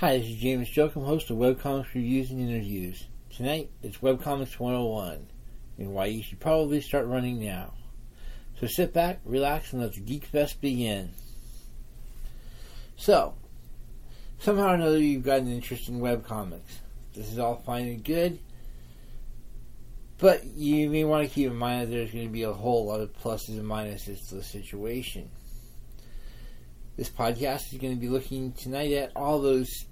Hi, this is James Jokum, host of Webcomics Reviews and Interviews. Tonight, it's Webcomics 101, and why you should probably start running now. So sit back, relax, and let the Geek Fest begin. So, somehow or another you've got an interest in webcomics. This is all fine and good, but you may want to keep in mind that there's going to be a whole lot of pluses and minuses to the situation. This podcast is going to be looking tonight at all those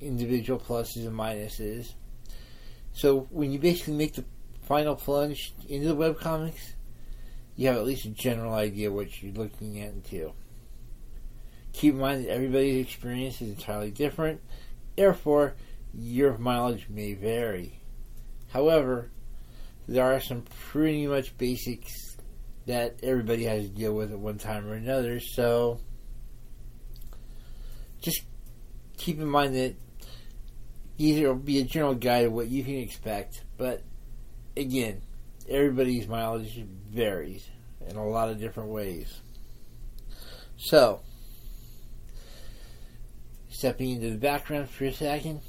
individual pluses and minuses. So when you basically make the final plunge into the webcomics, you have at least a general idea what you're looking at into. Keep in mind that everybody's experience is entirely different, therefore, your mileage may vary. However, there are some pretty much basics that everybody has to deal with at one time or another, so just keep in mind that these will be a general guide of what you can expect, but again, everybody's mileage varies in a lot of different ways. So, stepping into the background for a second,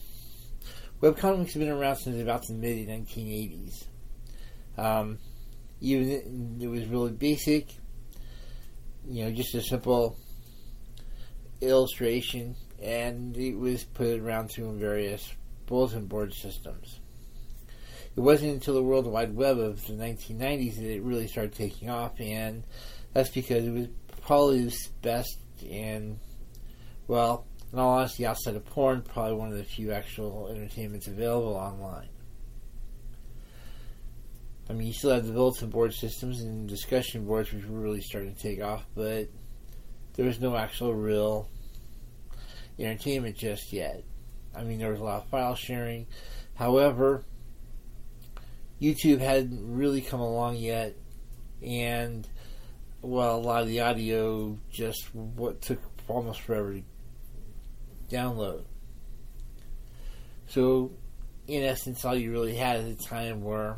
webcomics have been around since about the mid 1980s. Um, even it was really basic, you know, just a simple illustration, and it was put around through various bulletin board systems. It wasn't until the World Wide Web of the 1990s that it really started taking off, and that's because it was probably the best and, well, in all honesty, outside of porn, probably one of the few actual entertainments available online. I mean, you still have the bulletin board systems and discussion boards, which were really starting to take off, but there was no actual real entertainment just yet. I mean, there was a lot of file sharing. However, YouTube hadn't really come along yet, and well, a lot of the audio just what took almost forever to download. So, in essence, all you really had at the time were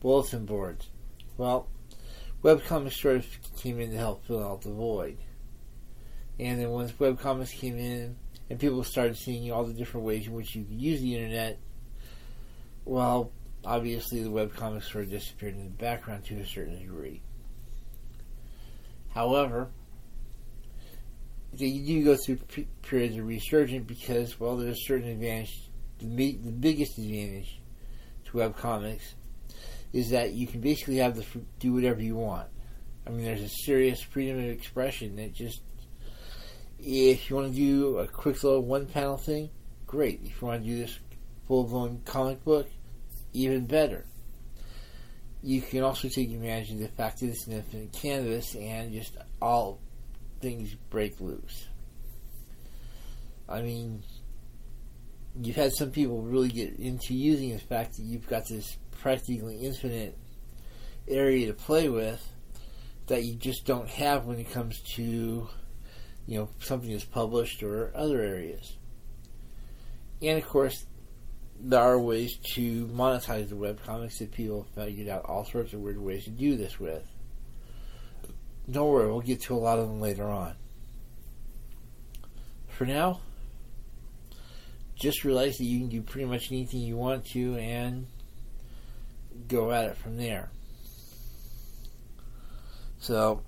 bulletin boards. Well, webcomics sort of came in to help fill out the void. And then once webcomics came in and people started seeing all the different ways in which you could use the internet, well, obviously the webcomics sort of disappeared in the background to a certain degree. However, you do go through periods of resurgence because, well, there's a certain advantage. The, the biggest advantage to webcomics is that you can basically have the do whatever you want. I mean, there's a serious freedom of expression that just if you want to do a quick little one panel thing, great. If you want to do this full blown comic book, even better. You can also take advantage of the fact that it's an infinite canvas and just all things break loose. I mean, you've had some people really get into using the fact that you've got this practically infinite area to play with that you just don't have when it comes to you know something is published or other areas. And of course, there are ways to monetize the webcomics that people have figured out all sorts of weird ways to do this with. Don't worry, we'll get to a lot of them later on. For now, just realize that you can do pretty much anything you want to and go at it from there. So,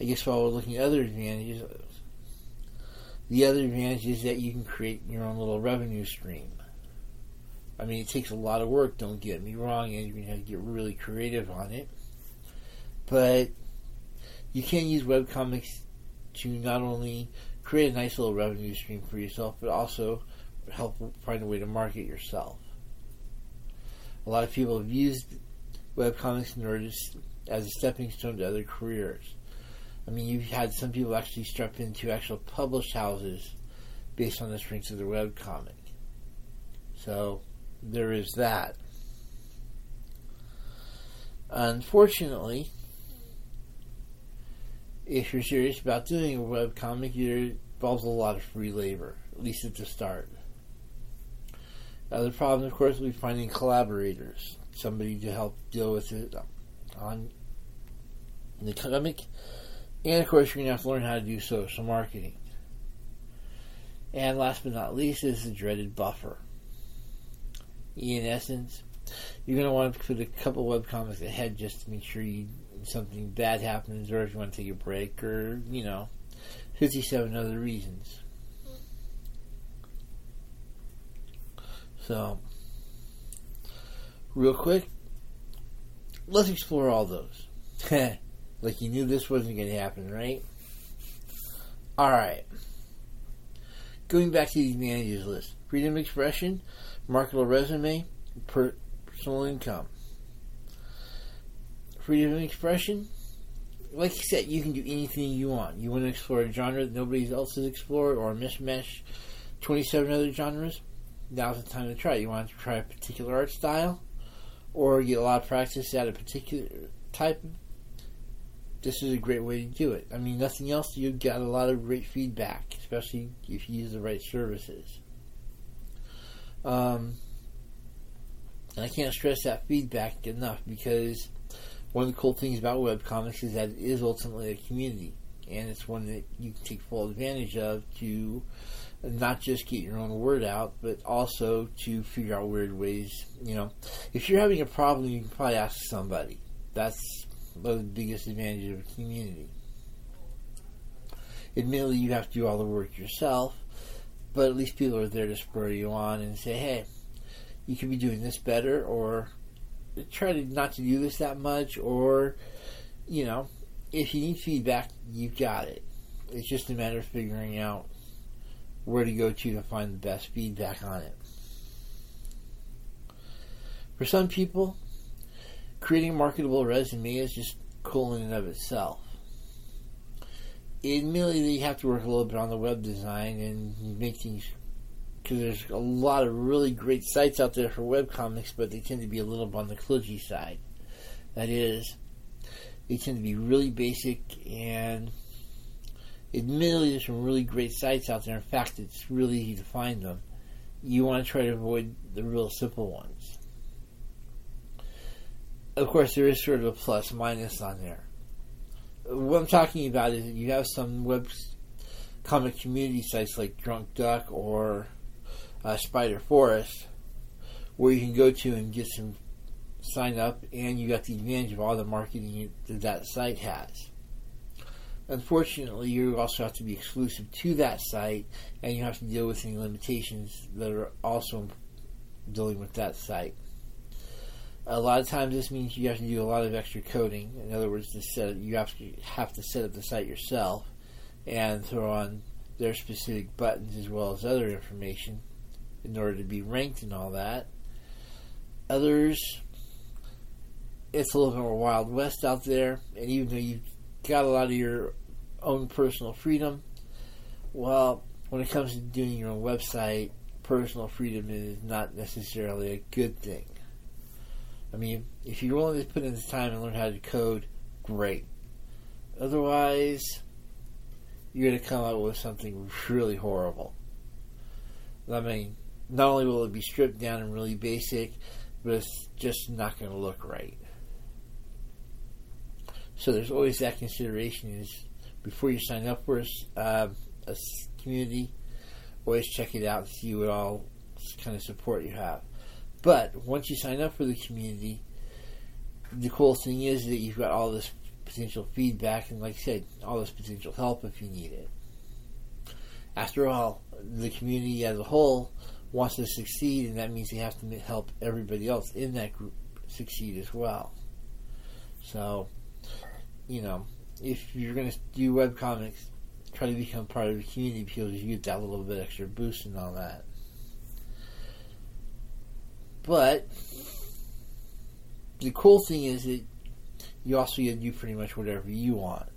I guess while we're looking at other advantages, the other advantage is that you can create your own little revenue stream. I mean, it takes a lot of work, don't get me wrong, and to have to get really creative on it. But you can use webcomics to not only create a nice little revenue stream for yourself, but also help find a way to market yourself. A lot of people have used webcomics in order to, as a stepping stone to other careers. I mean, you've had some people actually step into actual published houses based on the strengths of their webcomic. So, there is that. Unfortunately, if you're serious about doing a webcomic, it involves a lot of free labor, at least at the start. Other problem, of course, will be finding collaborators, somebody to help deal with it on the comic, and of course, you're going to have to learn how to do social marketing. And last but not least is the dreaded buffer. In essence, you're going to want to put a couple webcomics ahead just to make sure you something bad happens or if you want to take a break or, you know, 57 other reasons. So, real quick, let's explore all those. like you knew this wasn't going to happen, right? Alright. Going back to the advantages list freedom of expression, marketable resume, personal income. Freedom of expression, like you said, you can do anything you want. You want to explore a genre that nobody else has explored or mishmash 27 other genres? Now's the time to try. You want to try a particular art style or get a lot of practice at a particular type this is a great way to do it. I mean, nothing else, you get a lot of great feedback, especially if you use the right services. Um, I can't stress that feedback enough because one of the cool things about webcomics is that it is ultimately a community, and it's one that you can take full advantage of to not just get your own word out, but also to figure out weird ways. You know, if you're having a problem, you can probably ask somebody. That's one of the biggest advantages of a community. Admittedly, you have to do all the work yourself, but at least people are there to spur you on and say, hey, you could be doing this better, or try to not to do this that much, or, you know, if you need feedback, you've got it. It's just a matter of figuring out where to go to to find the best feedback on it. For some people, creating a marketable resume is just cool in and of itself. Admittedly, you have to work a little bit on the web design and make things because there's a lot of really great sites out there for web comics, but they tend to be a little on the kludgy side. That is, they tend to be really basic and admittedly there's some really great sites out there. In fact, it's really easy to find them. You want to try to avoid the real simple ones of course, there is sort of a plus minus on there. What I'm talking about is you have some web comic community sites like Drunk Duck or uh, Spider Forest where you can go to and get some sign up, and you got the advantage of all the marketing that that site has. Unfortunately, you also have to be exclusive to that site, and you have to deal with any limitations that are also dealing with that site. A lot of times, this means you have to do a lot of extra coding. In other words, set you have to have to set up the site yourself and throw on their specific buttons as well as other information in order to be ranked and all that. Others, it's a little bit more Wild West out there, and even though you've got a lot of your own personal freedom, well, when it comes to doing your own website, personal freedom is not necessarily a good thing. I mean, if you're willing to put in the time and learn how to code, great. Otherwise, you're going to come up with something really horrible. I mean, not only will it be stripped down and really basic, but it's just not going to look right. So there's always that consideration is before you sign up for a, uh, a community, always check it out and see what all kind of support you have. But once you sign up for the community, the cool thing is that you've got all this potential feedback and, like I said, all this potential help if you need it. After all, the community as a whole wants to succeed, and that means they have to help everybody else in that group succeed as well. So, you know, if you're going to do web comics, try to become part of the community because you get that little bit extra boost and all that. But the cool thing is that you also get to do pretty much whatever you want.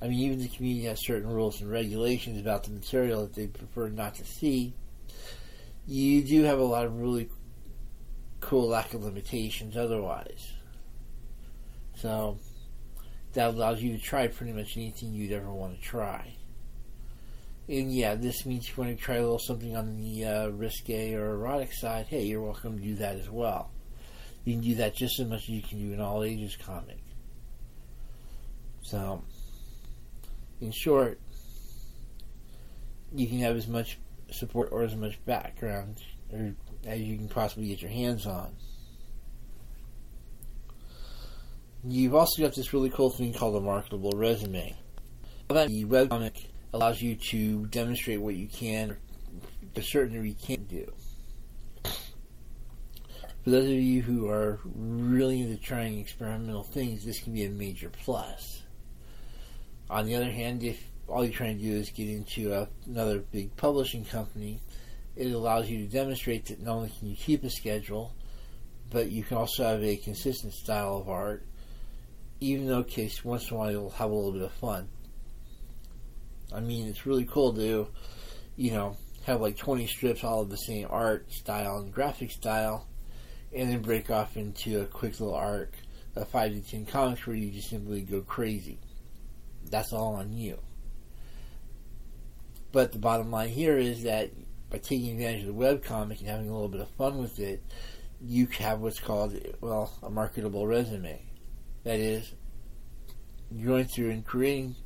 I mean, even the community has certain rules and regulations about the material that they prefer not to see. You do have a lot of really cool lack of limitations otherwise. So that allows you to try pretty much anything you'd ever want to try. And yeah, this means you want to try a little something on the uh, risque or erotic side. Hey, you're welcome to do that as well. You can do that just as much as you can do an all ages comic. So, in short, you can have as much support or as much background or as you can possibly get your hands on. You've also got this really cool thing called a marketable resume. The webcomic allows you to demonstrate what you can to certain you can't do. For those of you who are really into trying experimental things, this can be a major plus. On the other hand, if all you're trying to do is get into a, another big publishing company, it allows you to demonstrate that not only can you keep a schedule, but you can also have a consistent style of art, even though case once in a while you'll have a little bit of fun. I mean, it's really cool to, you know, have like 20 strips all of the same art style and graphic style, and then break off into a quick little arc of 5 to 10 comics where you just simply go crazy. That's all on you. But the bottom line here is that by taking advantage of the webcomic and having a little bit of fun with it, you have what's called, well, a marketable resume. That is, going through and creating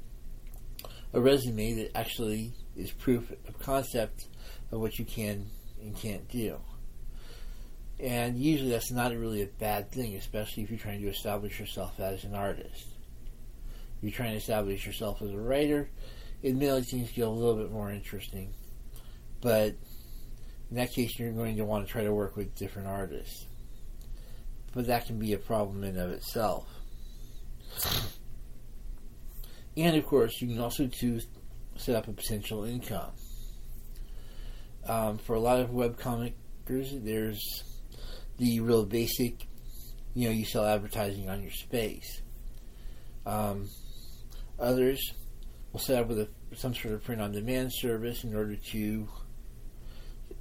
a resume that actually is proof of concept of what you can and can't do. And usually that's not really a bad thing, especially if you're trying to establish yourself as an artist. If you're trying to establish yourself as a writer, admittedly things get a little bit more interesting. But in that case, you're going to want to try to work with different artists. But that can be a problem in of itself. And of course, you can also choose set up a potential income. Um, for a lot of webcomickers, there's the real basic, you know, you sell advertising on your space. Um, others will set up with a, some sort of print-on-demand service in order to,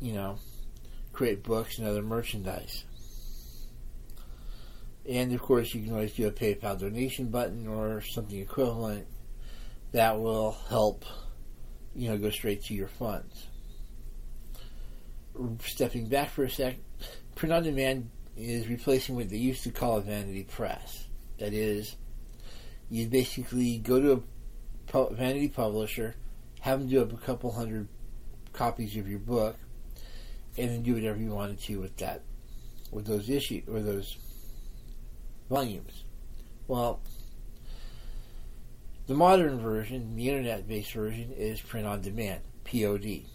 you know, create books and other merchandise. And of course, you can always do a PayPal donation button or something equivalent that will help, you know, go straight to your funds. Stepping back for a sec, print on demand is replacing what they used to call a vanity press. That is, you basically go to a vanity publisher, have them do up a couple hundred copies of your book, and then do whatever you wanted to with that, with those issues or those volumes. Well, the modern version, the internet based version, is print on demand, POD. You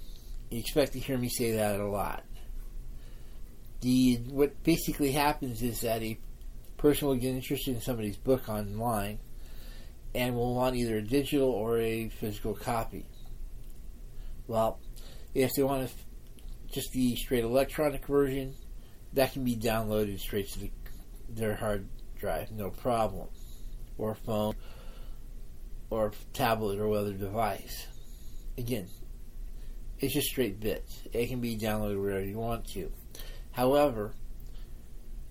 expect to hear me say that a lot. The what basically happens is that a person will get interested in somebody's book online and will want either a digital or a physical copy. Well, if they want just the straight electronic version, that can be downloaded straight to the, their hard drive, no problem, or phone or tablet or other device. Again, it's just straight bits. It can be downloaded wherever you want to. However,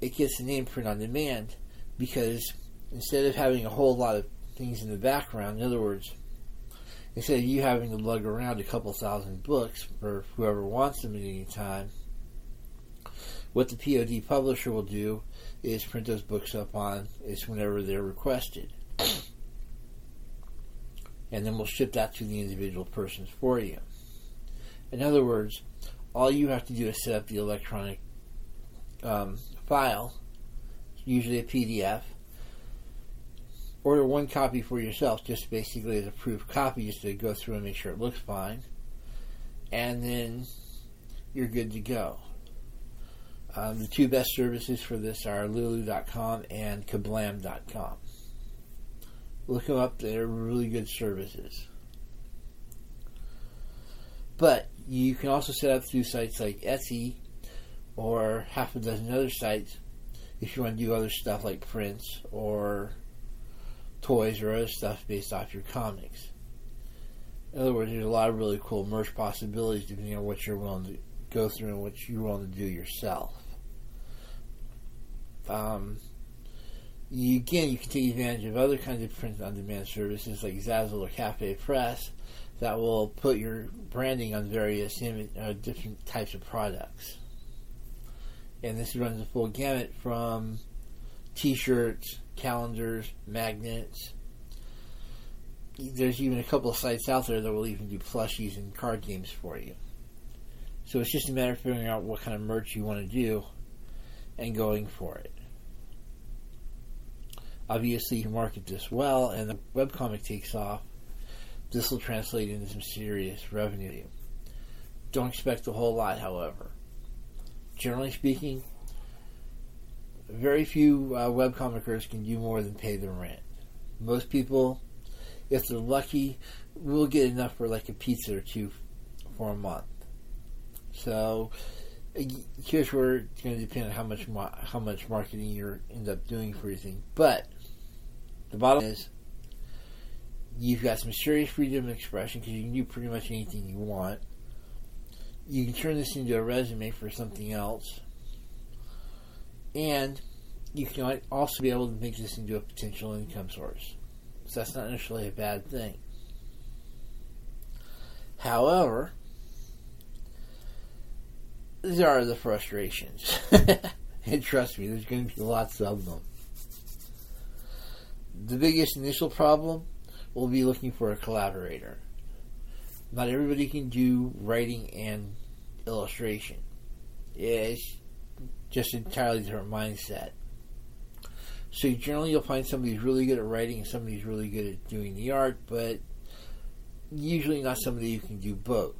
it gets the name print on demand because instead of having a whole lot of things in the background, in other words, instead of you having to lug around a couple thousand books for whoever wants them at any time, what the POD publisher will do is print those books up on is whenever they're requested and then we'll ship that to the individual persons for you. In other words, all you have to do is set up the electronic um, file, usually a PDF. Order one copy for yourself, just basically as a proof copy, just to go through and make sure it looks fine. And then you're good to go. Um, the two best services for this are Lulu.com and Kablam.com. Look them up. They're really good services. But you can also set up through sites like Etsy or half a dozen other sites if you want to do other stuff like prints or toys or other stuff based off your comics. In other words, there's a lot of really cool merch possibilities depending on what you're willing to go through and what you're willing to do yourself. Um, you, again, you can take advantage of other kinds of print-on-demand services like Zazzle or Cafe Press that will put your branding on various uh, different types of products. And this runs the full gamut from T-shirts, calendars, magnets. There's even a couple of sites out there that will even do plushies and card games for you. So it's just a matter of figuring out what kind of merch you want to do and going for it. Obviously, you market this well and the webcomic takes off, this will translate into some serious revenue. Don't expect a whole lot, however. Generally speaking, very few uh, webcomickers can do more than pay the rent. Most people, if they're lucky, will get enough for like a pizza or two for a month. So here's where it's going to depend on how much how much marketing you end up doing for your thing. But the bottom is you've got some serious freedom of expression because you can do pretty much anything you want. You can turn this into a resume for something else, and you can also be able to make this into a potential income source. So that's not necessarily a bad thing. However, there are the frustrations. and trust me, there's going to be lots of them. The biggest initial problem will be looking for a collaborator. Not everybody can do writing and illustration. It's just entirely different mindset. So generally you'll find somebody who's really good at writing and somebody who's really good at doing the art, but usually not somebody who can do both.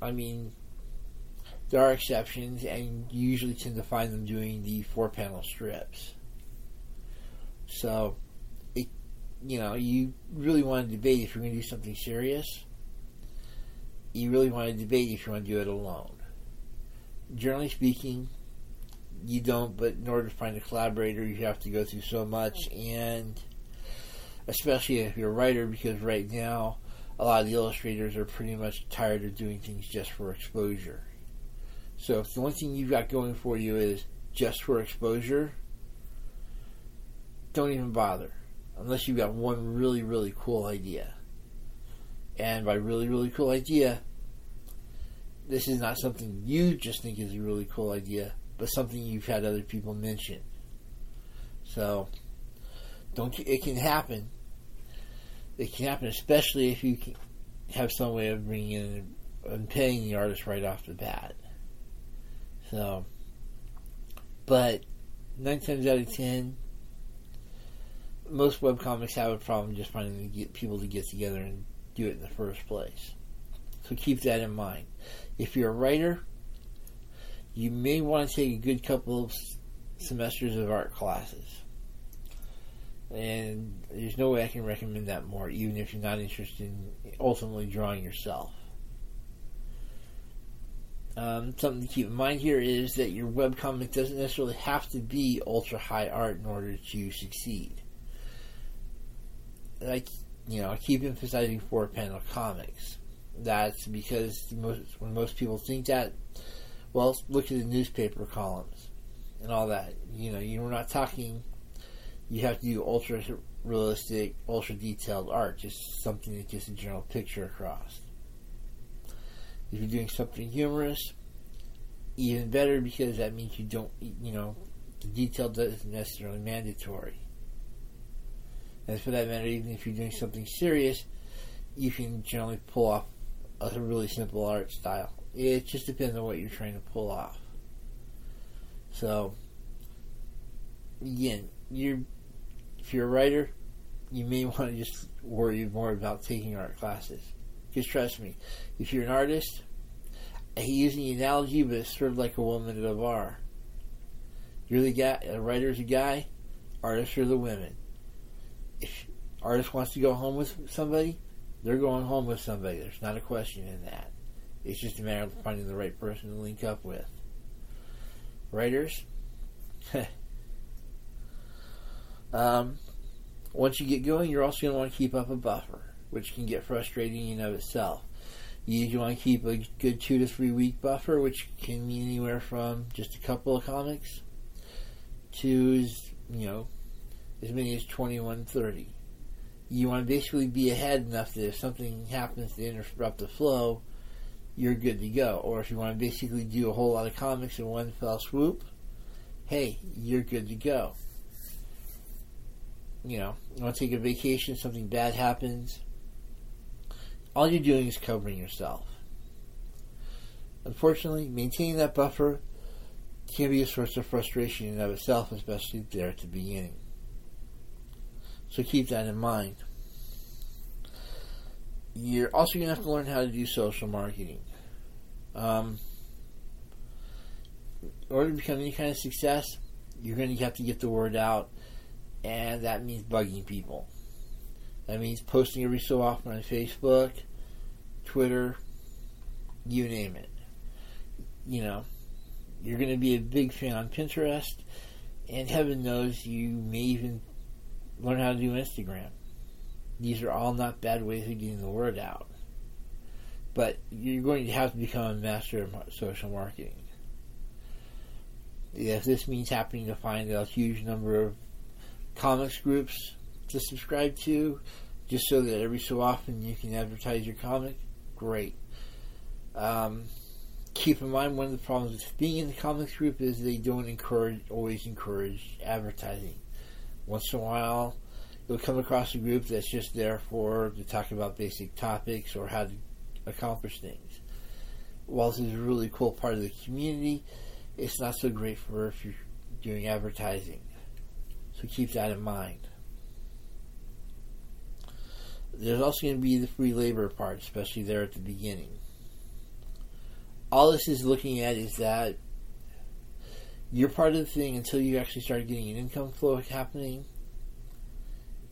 I mean, there are exceptions, and you usually tend to find them doing the four panel strips. So, it, you know, you really want to debate if you're going to do something serious. You really want to debate if you want to do it alone. Generally speaking, you don't, but in order to find a collaborator, you have to go through so much, and especially if you're a writer, because right now, a lot of the illustrators are pretty much tired of doing things just for exposure. So if the only thing you've got going for you is just for exposure, don't even bother. Unless you've got one really, really cool idea. And by really, really cool idea, this is not something you just think is a really cool idea, but something you've had other people mention. So, don't it can happen, it can happen, especially if you have some way of bringing in and paying the artist right off the bat. So, but nine times out of ten, most webcomics have a problem just finding people to get together and do it in the first place. So keep that in mind. If you're a writer, you may want to take a good couple of semesters of art classes and there's no way I can recommend that more, even if you're not interested in ultimately drawing yourself. Um, something to keep in mind here is that your webcomic doesn't necessarily have to be ultra high art in order to succeed. Like, you know, I keep emphasizing four panel comics. That's because most, when most people think that, well, look at the newspaper columns and all that. You know, you're not talking you have to do ultra realistic, ultra detailed art, just something that gets a general picture across. If you're doing something humorous, even better because that means you don't, you know, the detail doesn't necessarily mandatory. And for that matter, even if you're doing something serious, you can generally pull off a really simple art style. It just depends on what you're trying to pull off. So, again, you're if you're a writer, you may want to just worry more about taking art classes. Because trust me, if you're an artist, I hate using the analogy, but it's sort of like a woman at a bar. You're the guy, a writer's a guy, artists are the women. If artist wants to go home with somebody, they're going home with somebody. There's not a question in that. It's just a matter of finding the right person to link up with. Writers, Um, once you get going, you're also going to want to keep up a buffer, which can get frustrating in and of itself. You usually want to keep a good two to three week buffer, which can mean anywhere from just a couple of comics to, you know, as many as 21, 30. You want to basically be ahead enough that if something happens to interrupt the flow, you're good to go. Or if you want to basically do a whole lot of comics in one fell swoop, hey, you're good to go you know, you want to take a vacation, something bad happens, all you're doing is covering yourself. Unfortunately, maintaining that buffer can be a source of frustration in and of itself, especially there at the beginning. So keep that in mind. You're also going to have to learn how to do social marketing. Um, in order to become any kind of success, you're going to have to get the word out, and that means bugging people. That means posting every so often on Facebook, Twitter, you name it. You know, you're going to be a big fan on Pinterest, and heaven knows you may even learn how to do Instagram. These are all not bad ways of getting the word out. But you're going to have to become a master of social marketing. If this means happening to find a huge number of comics groups to subscribe to, just so that every so often you can advertise your comic, great. Um, keep in mind one of the problems with being in the comics group is they don't encourage always encourage advertising. Once in a while, you'll come across a group that's just there for to talk about basic topics or how to accomplish things. While this is a really cool part of the community, it's not so great for if you're doing advertising. So keep that in mind. There's also going to be the free labor part, especially there at the beginning. All this is looking at is that you're part of the thing until you actually start getting an income flow happening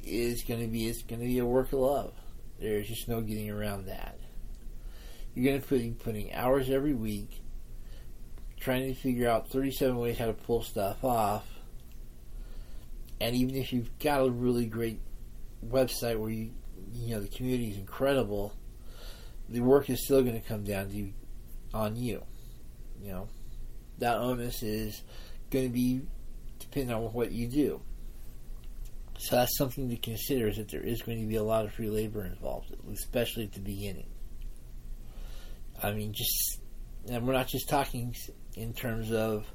is going to be it's going to be a work of love. There's just no getting around that. You're going to be putting hours every week trying to figure out 37 ways how to pull stuff off. And even if you've got a really great website where you you know the community is incredible, the work is still going to come down to on you. You know that onus is going to be depending on what you do. So that's something to consider is that there is going to be a lot of free labor involved, especially at the beginning. I mean, just and we're not just talking in terms of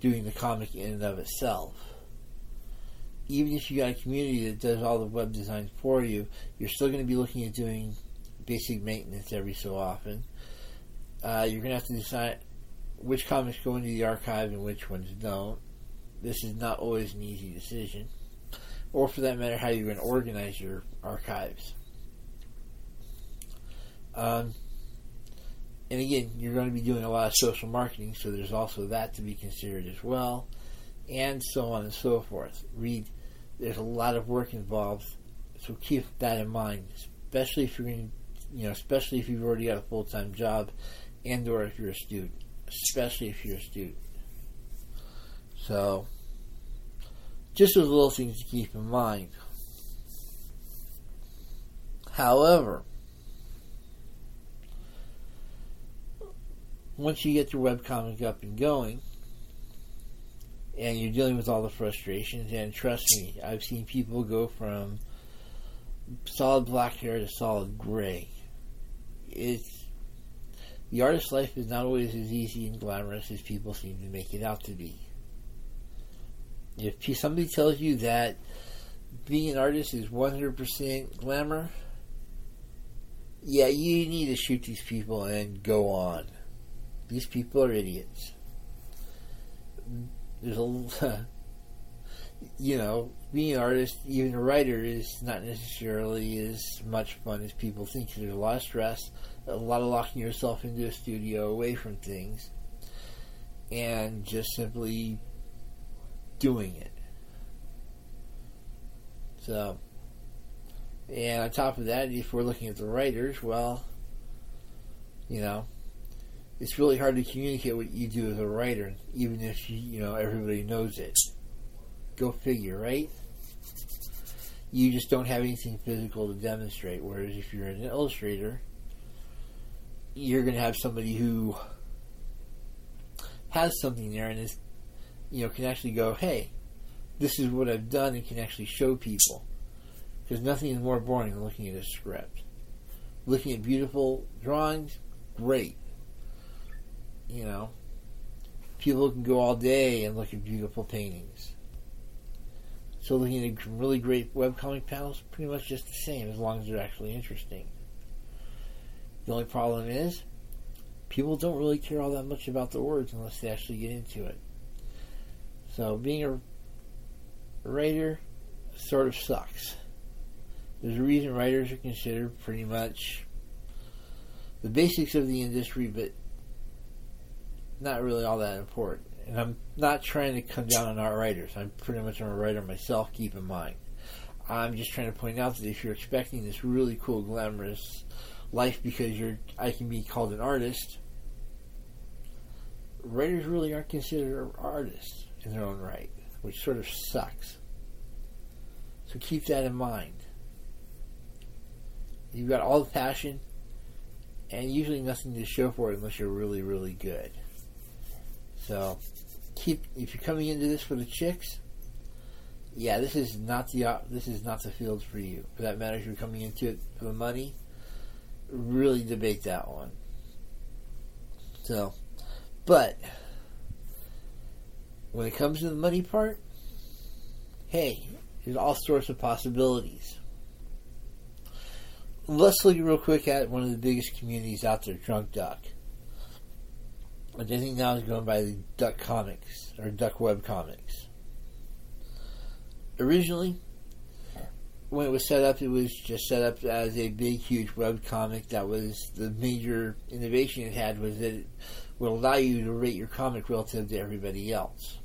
doing the comic in and of itself. Even if you got a community that does all the web design for you, you're still going to be looking at doing basic maintenance every so often. Uh, you're going to have to decide which comics go into the archive and which ones don't. This is not always an easy decision. Or for that matter, how you're going to organize your archives. Um, and again, you're going to be doing a lot of social marketing, so there's also that to be considered as well, and so on and so forth. Read, there's a lot of work involved, so keep that in mind, especially if you're going, you know, especially if you've already got a full time job, and or if you're a student, especially if you're a student. So, just those little things to keep in mind. However, once you get your webcomic up and going, and you're dealing with all the frustrations, and trust me, I've seen people go from solid black hair to solid gray. It's the artist's life is not always as easy and glamorous as people seem to make it out to be. If somebody tells you that being an artist is 100% glamour, yeah, you need to shoot these people and go on. These people are idiots. There's a, you know, being an artist, even a writer, is not necessarily as much fun as people think. There's a lot of stress, a lot of locking yourself into a studio away from things, and just simply doing it. So, and on top of that, if we're looking at the writers, well, you know, it's really hard to communicate what you do as a writer, even if you, you know everybody knows it. Go figure, right? You just don't have anything physical to demonstrate. Whereas if you're an illustrator, you're going to have somebody who has something there and is, you know, can actually go, "Hey, this is what I've done," and can actually show people. Because nothing is more boring than looking at a script. Looking at beautiful drawings, great you know, people can go all day and look at beautiful paintings. So looking at really great webcomic panels, pretty much just the same as long as they're actually interesting. The only problem is, people don't really care all that much about the words unless they actually get into it. So being a writer sort of sucks. There's a reason writers are considered pretty much the basics of the industry, but not really all that important. And I'm not trying to come down on art writers. I'm pretty much a writer myself, keep in mind. I'm just trying to point out that if you're expecting this really cool, glamorous life because you're, I can be called an artist, writers really aren't considered artists in their own right, which sort of sucks. So keep that in mind. You've got all the passion and usually nothing to show for it unless you're really, really good. So keep if you're coming into this for the chicks, yeah, this is not the uh, this is not the field for you. For that matter, if you're coming into it for the money, really debate that one. So, but when it comes to the money part, hey, there's all sorts of possibilities. Let's look real quick at one of the biggest communities out there, Drunk Duck. I think now is going by the Duck Comics or Duck Web Comics. Originally, when it was set up, it was just set up as a big, huge web comic. That was the major innovation it had was that it would allow you to rate your comic relative to everybody else.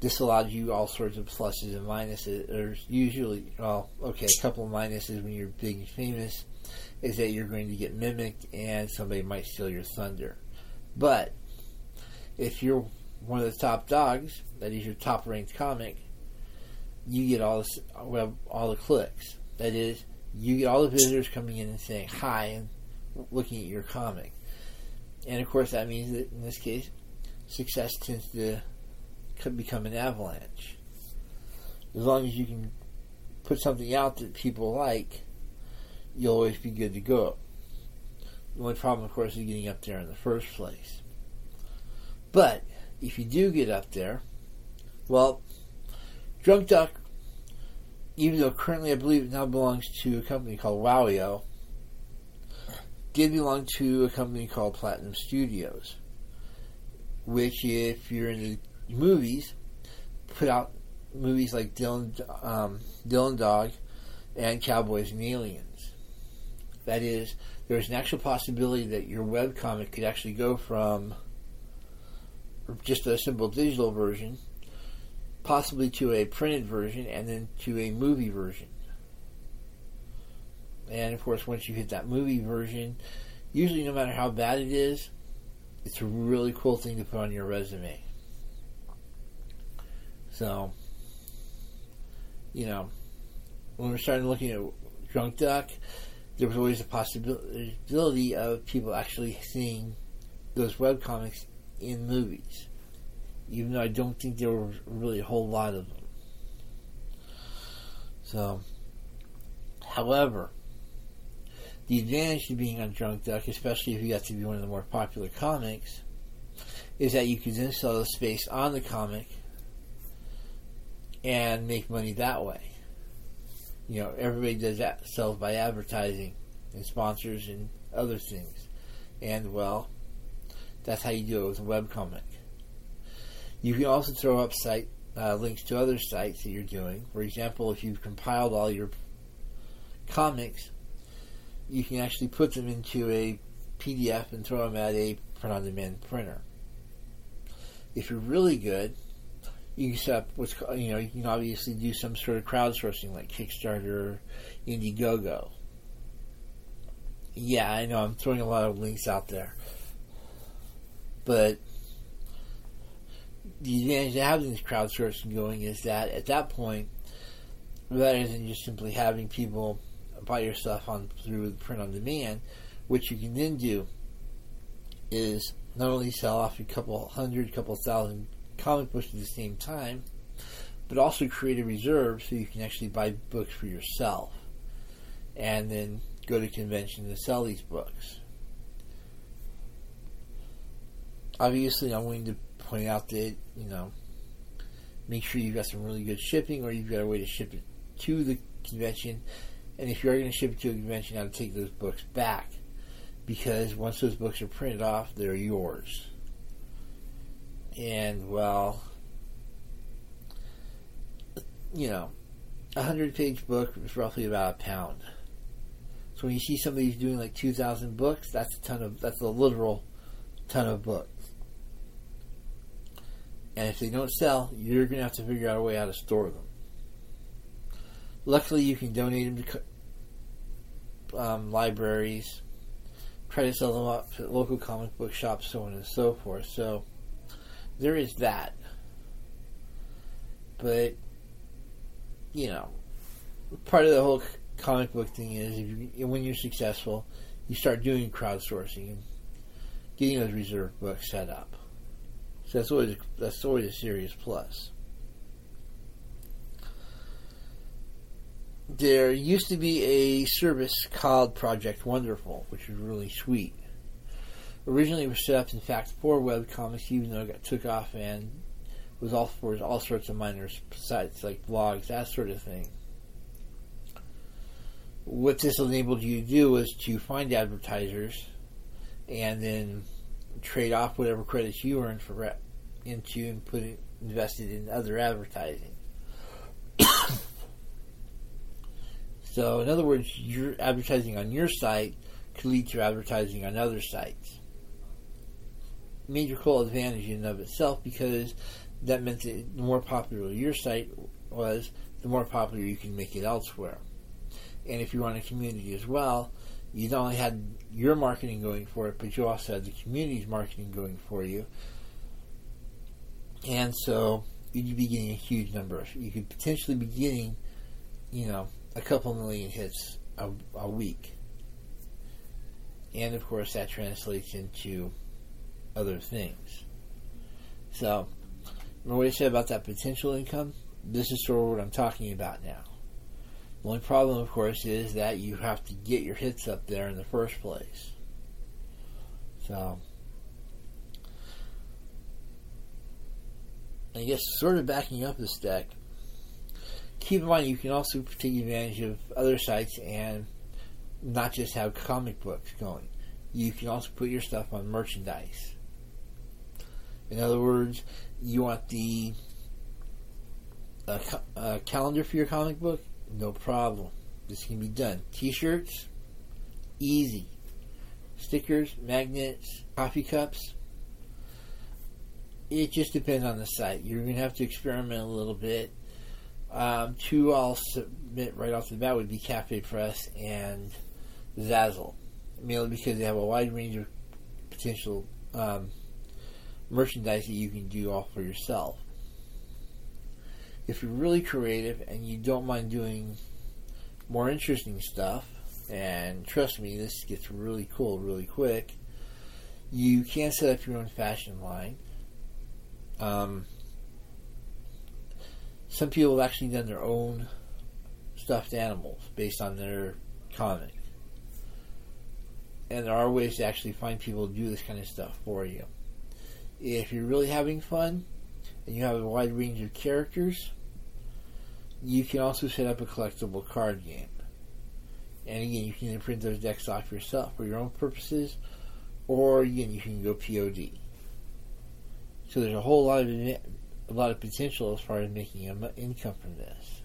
This allowed you all sorts of pluses and minuses. There's usually, well, okay, a couple of minuses when you're big and famous is that you're going to get mimicked and somebody might steal your thunder. But if you're one of the top dogs, that is your top ranked comic, you get all the all the clicks. That is, you get all the visitors coming in and saying hi and looking at your comic. And of course, that means that in this case, success tends to become an avalanche. As long as you can put something out that people like, you'll always be good to go. The only problem, of course, is getting up there in the first place. But if you do get up there, well, Drunk Duck, even though currently I believe it now belongs to a company called Wowio, did belong to a company called Platinum Studios, which, if you're into movies, put out movies like Dylan, um, Dylan Dog and Cowboys and Aliens. That is, there's an actual possibility that your web comic could actually go from just a simple digital version, possibly to a printed version, and then to a movie version. And of course, once you hit that movie version, usually no matter how bad it is, it's a really cool thing to put on your resume. So, you know, when we're starting looking at Drunk Duck, there was always a possibility of people actually seeing those webcomics in movies, even though I don't think there were really a whole lot of them. So, however, the advantage of being on Drunk Duck, especially if you got to be one of the more popular comics, is that you could then sell the space on the comic and make money that way you know, everybody does that sells by advertising and sponsors and other things. And well, that's how you do it with a webcomic. You can also throw up site uh, links to other sites that you're doing. For example, if you've compiled all your comics, you can actually put them into a PDF and throw them at a print-on-demand printer. If you're really good, you can set up what's you know you can obviously do some sort of crowdsourcing like Kickstarter, Indiegogo. Yeah, I know I'm throwing a lot of links out there, but the advantage of having this crowdsourcing going is that at that point, rather than just simply having people buy your stuff on through print on demand, what you can then do is not only sell off a couple hundred, couple thousand comic books at the same time, but also create a reserve so you can actually buy books for yourself and then go to convention to sell these books. Obviously, I'm willing to point out that, you know, make sure you've got some really good shipping or you've got a way to ship it to the convention. And if you are going to ship it to a convention, to take those books back. because once those books are printed off, they're yours. And well, you know, a hundred page book is roughly about a pound. So when you see somebody doing like two thousand books, that's a ton of that's a literal ton of books. And if they don't sell, you're going to have to figure out a way how to store them. Luckily, you can donate them to um, libraries, try to sell them up to local comic book shops, so on and so forth. So there is that. But you know, part of the whole comic book thing is if you, when you're successful, you start doing crowdsourcing and getting those reserve books set up. So that's always that's always a serious plus. There used to be a service called Project Wonderful, which was really sweet. Originally, it was set up, in fact, for web comics, even though it got took off and was all for all sorts of minor sites like blogs, that sort of thing. What this enabled you to do was to find advertisers and then trade off whatever credits you earned for rep into and put it invested in other advertising. so, in other words, your advertising on your site could lead to advertising on other sites. Major cool advantage in and of itself because that meant that the more popular your site was, the more popular you can make it elsewhere. And if you run a community as well, you not only had your marketing going for it, but you also had the community's marketing going for you. And so you'd be getting a huge number. Of, you could potentially be getting, you know, a couple million hits a, a week. And of course, that translates into other things. So, remember what I said about that potential income? This is sort of what I'm talking about now. The only problem, of course, is that you have to get your hits up there in the first place. So, I guess sort of backing up this deck, keep in mind you can also take advantage of other sites and not just have comic books going. You can also put your stuff on merchandise. In other words, you want the calendar for your comic book? No problem. This can be done. T-shirts, easy. Stickers, magnets, coffee cups. It just depends on the site. You're going to have to experiment a little bit. Um, two I'll submit right off the bat would be Cafe Press and Zazzle, mainly because they have a wide range of potential um, merchandise that you can do all for yourself if you're really creative and you don't mind doing more interesting stuff, and trust me, this gets really cool really quick, you can set up your own fashion line. Um, some people have actually done their own stuffed animals based on their comic. And there are ways to actually find people to do this kind of stuff for you. If you're really having fun and you have a wide range of characters, you can also set up a collectible card game. And again, you can print those decks off yourself for your own purposes, or again, you can go POD. So there's a whole lot of a lot of potential as far as making an income from this.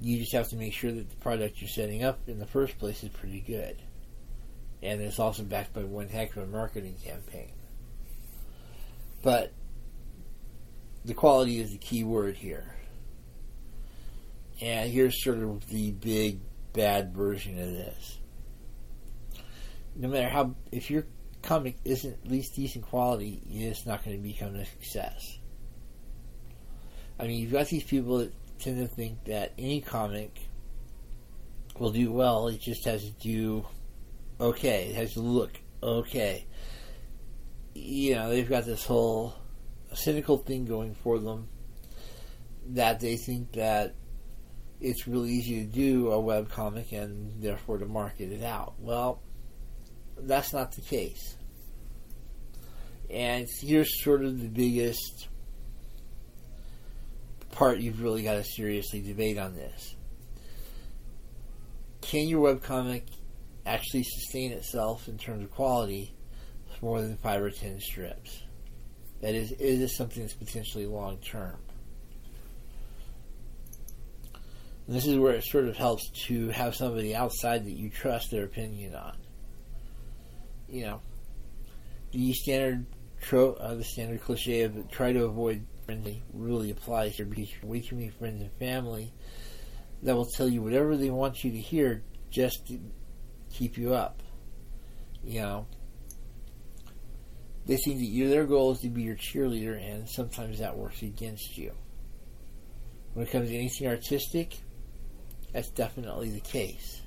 You just have to make sure that the product you're setting up in the first place is pretty good, and it's also backed by one heck of a marketing campaign. But the quality is the key word here. And here's sort of the big bad version of this. No matter how, if your comic isn't at least decent quality, it's not going to become a success. I mean, you've got these people that tend to think that any comic will do well, it just has to do okay, it has to look okay. You know, they've got this whole cynical thing going for them that they think that it's really easy to do a web comic and therefore to market it out. Well, that's not the case. And here's sort of the biggest part you've really got to seriously debate on this. Can your web comic actually sustain itself in terms of quality more than five or ten strips. That is, is this something that's potentially long term? This is where it sort of helps to have somebody outside that you trust their opinion on. You know, the standard tro- uh, the standard cliche of try to avoid friendly really applies here because you're way too many friends and family that will tell you whatever they want you to hear just to keep you up. You know, they think that you, their goal is to be your cheerleader, and sometimes that works against you. When it comes to anything artistic, that's definitely the case.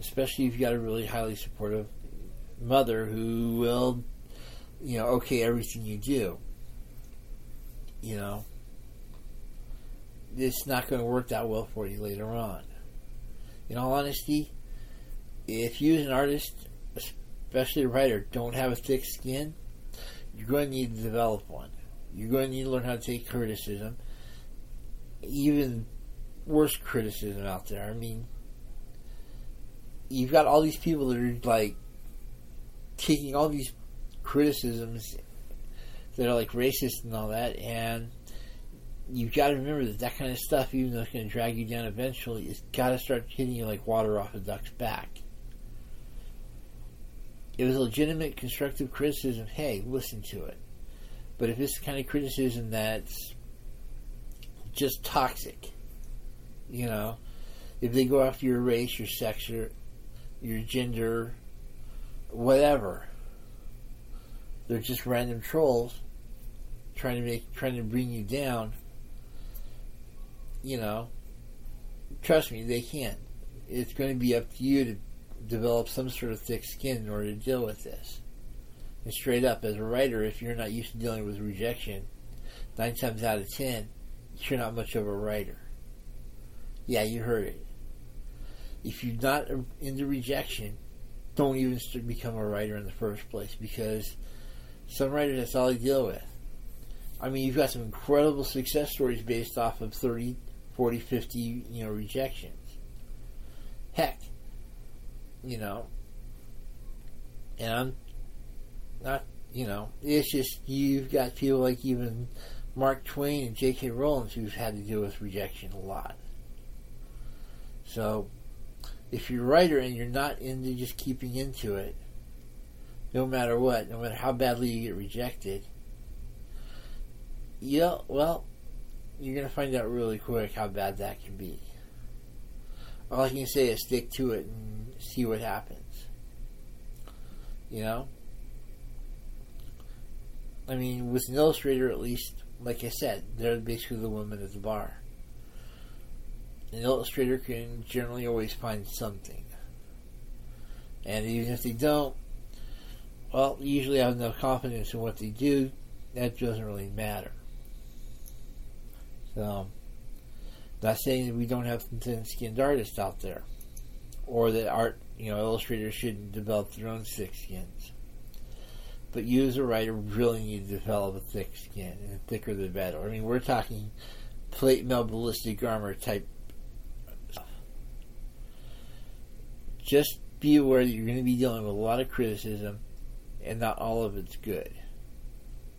Especially if you've got a really highly supportive mother who will, you know, okay everything you do. You know, it's not going to work that well for you later on. In all honesty, if you as an artist, especially a writer, don't have a thick skin, you're going to need to develop one. You're going to need to learn how to take criticism, even worse criticism out there. I mean, you've got all these people that are like taking all these criticisms that are like racist and all that, and you've got to remember that that kind of stuff, even though it's going to drag you down eventually, it's got to start hitting you like water off a duck's back. It was legitimate constructive criticism. Hey, listen to it. But if it's the kind of criticism that's just toxic, you know, if they go after your race, your sex, your, your gender, whatever, they're just random trolls trying to make trying to bring you down you know, trust me, they can't. It's going to be up to you to develop some sort of thick skin in order to deal with this. And straight up, as a writer, if you're not used to dealing with rejection, nine times out of ten, you're not much of a writer. Yeah, you heard it. If you're not into rejection, don't even become a writer in the first place because some writers, that's all they deal with. I mean, you've got some incredible success stories based off of 30, 40, 50, you know, rejections. Heck, you know, and not, you know, it's just you've got people like even Mark Twain and J.K. Rowling who've had to deal with rejection a lot. So, if you're a writer and you're not into just keeping into it, no matter what, no matter how badly you get rejected, yeah, well, you're to find out really quick how bad that can be. All I can say is stick to it and see what happens. You know? I mean, with an illustrator, at least, like I said, they're basically the women at the bar. An illustrator can generally always find something. And even if they don't, well, usually have enough confidence in what they do, that doesn't really matter. So, not saying that we don't have thin-skinned artists out there, or that art, you know, illustrators shouldn't develop their own thick skins. But you as a writer really need to develop a thick skin, and thicker the better. I mean, we're talking plate mail ballistic armor type stuff. Just be aware that you're going to be dealing with a lot of criticism, and not all of it's good.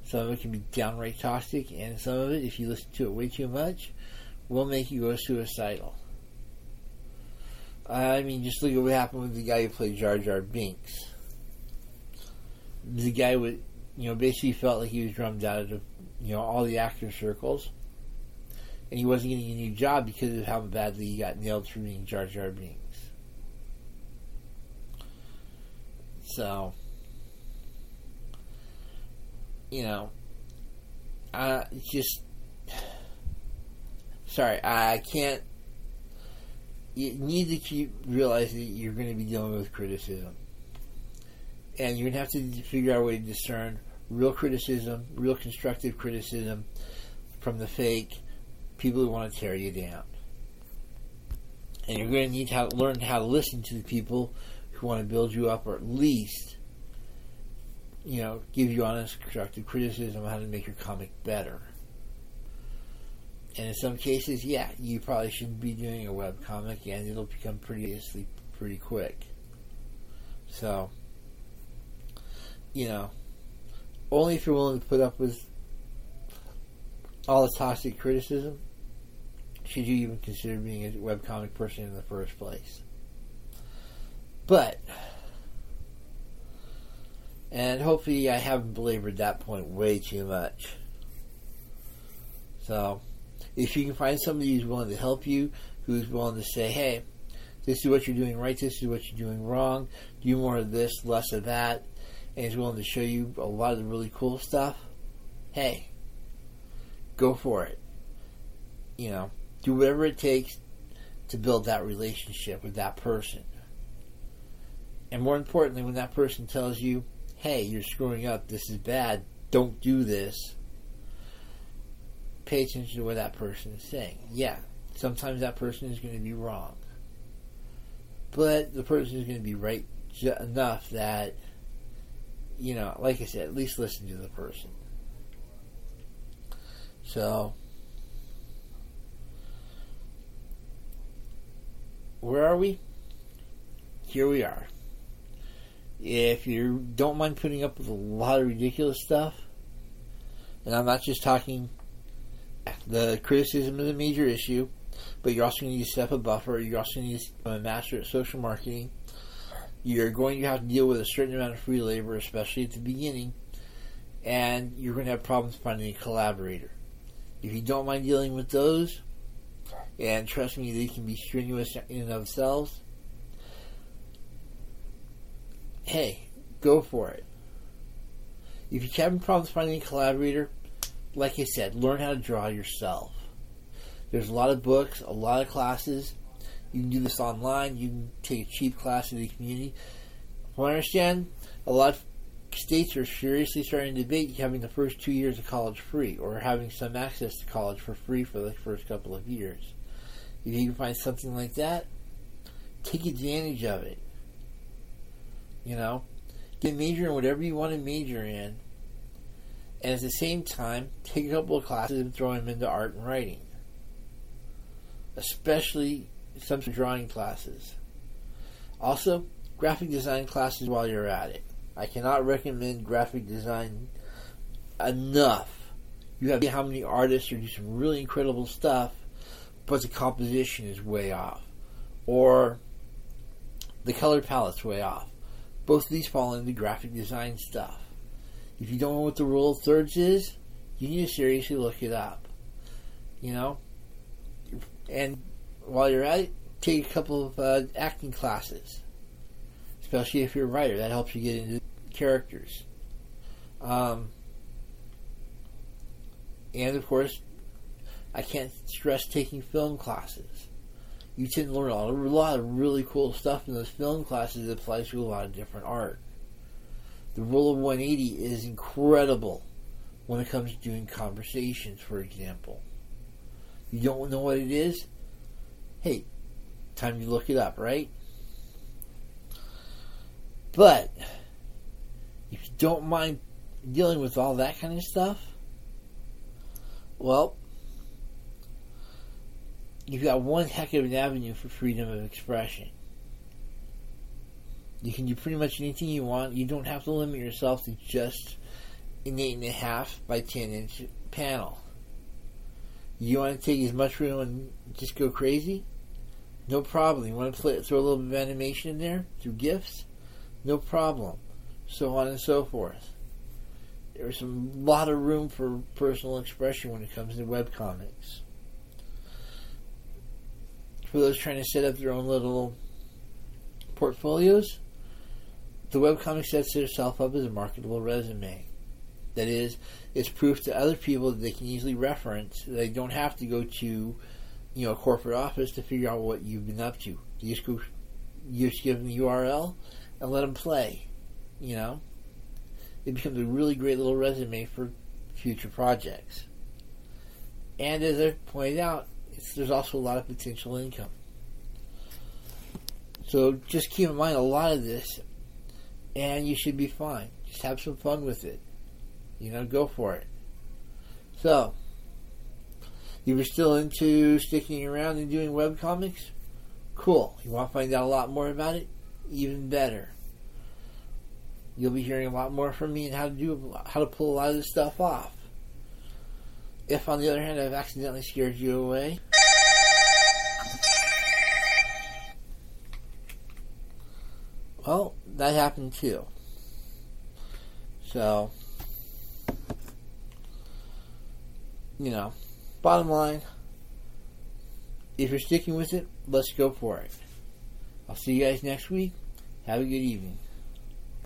Some of it can be downright toxic, and some of it, if you listen to it way too much, will make you go suicidal. I mean, just look at what happened with the guy who played Jar Jar Binks. The guy would, you know, basically felt like he was drummed out of, you know, all the actor circles, and he wasn't getting a new job because of how badly he got nailed for being Jar Jar Binks. So, you know, uh, just sorry, I can't. You need to keep realizing that you're going to be dealing with criticism, and you're going to have to figure out a way to discern real criticism, real constructive criticism, from the fake people who want to tear you down. And you're going to need to learn how to listen to the people who want to build you up, or at least you know, give you honest, constructive criticism on how to make your comic better. And in some cases, yeah, you probably shouldn't be doing a web comic, and it'll become pretty pretty quick. So, you know, only if you're willing to put up with all the toxic criticism should you even consider being a webcomic person in the first place. But, and hopefully I haven't belabored that point way too much. So, if you can find somebody who's willing to help you, who's willing to say, hey, this is what you're doing right, this is what you're doing wrong, do more of this, less of that, and is willing to show you a lot of the really cool stuff, hey, go for it. You know, do whatever it takes to build that relationship with that person. And more importantly, when that person tells you, hey, you're screwing up, this is bad, don't do this, pay attention to what that person is saying. Yeah, sometimes that person is going to be wrong. But the person is going to be right enough that, you know, like I said, at least listen to the person. So, where are we? Here we are. If you don't mind putting up with a lot of ridiculous stuff, and I'm not just talking the criticism is a major issue, but you're also going to need to step a buffer. You're also going to need to master at social marketing. You're going to have to deal with a certain amount of free labor, especially at the beginning, and you're going to have problems finding a collaborator. If you don't mind dealing with those, and trust me, they can be strenuous in and of themselves. Hey, go for it. If you're having problems finding a collaborator, like I said, learn how to draw yourself. There's a lot of books, a lot of classes. You can do this online. You can take a cheap class in the community. From I understand, a lot of states are seriously starting to debate having the first two years of college free or having some access to college for free for the first couple of years. If you can find something like that, take advantage of it. You know, get major in whatever you want to major in and at the same time take a couple of classes and throw them into art and writing, especially some drawing classes. Also, graphic design classes while you're at it. I cannot recommend graphic design enough. You have how many artists are doing some really incredible stuff, but the composition is way off, or the color palette's way off. Both of these fall into graphic design stuff. If you don't know what the rule of thirds is, you need to seriously look it up. You know? And while you're at it, take a couple of uh, acting classes. Especially if you're a writer. That helps you get into characters. Um, and of course, I can't stress taking film classes. You tend to learn a lot of really cool stuff in those film classes that applies to a lot of different art. The rule of 180 is incredible when it comes to doing conversations, for example. You don't know what it is? Hey, time to look it up, right? But if you don't mind dealing with all that kind of stuff, well, you've got one heck of an avenue for freedom of expression. You can do pretty much anything you want. You don't have to limit yourself to just an eight and a half by ten inch panel. You want to take as much room and just go crazy? No problem. You want to play, throw a little bit of animation in there through GIFs? No problem. So on and so forth. There's a lot of room for personal expression when it comes to webcomics. For those trying to set up their own little portfolios, the webcomic sets itself up as a marketable resume. That is, it's proof to other people that they can easily reference. They don't have to go to, you know, a corporate office to figure out what you've been up to. You just go, you just give them the URL and let them play. You know, it becomes a really great little resume for future projects. And as I pointed out, there's also a lot of potential income. So just keep in mind a lot of this and you should be fine. Just have some fun with it. You know, go for it. So, you were still into sticking around and doing web comics? Cool. You want to find out a lot more about it? Even better. you'll be hearing a lot more from me and how to do how to pull a lot of this stuff off. If, on the other hand, I've accidentally scared you away, well, that happened too. So, you know, bottom line, if you're sticking with it, let's go for it. I'll see you guys next week. Have a good evening.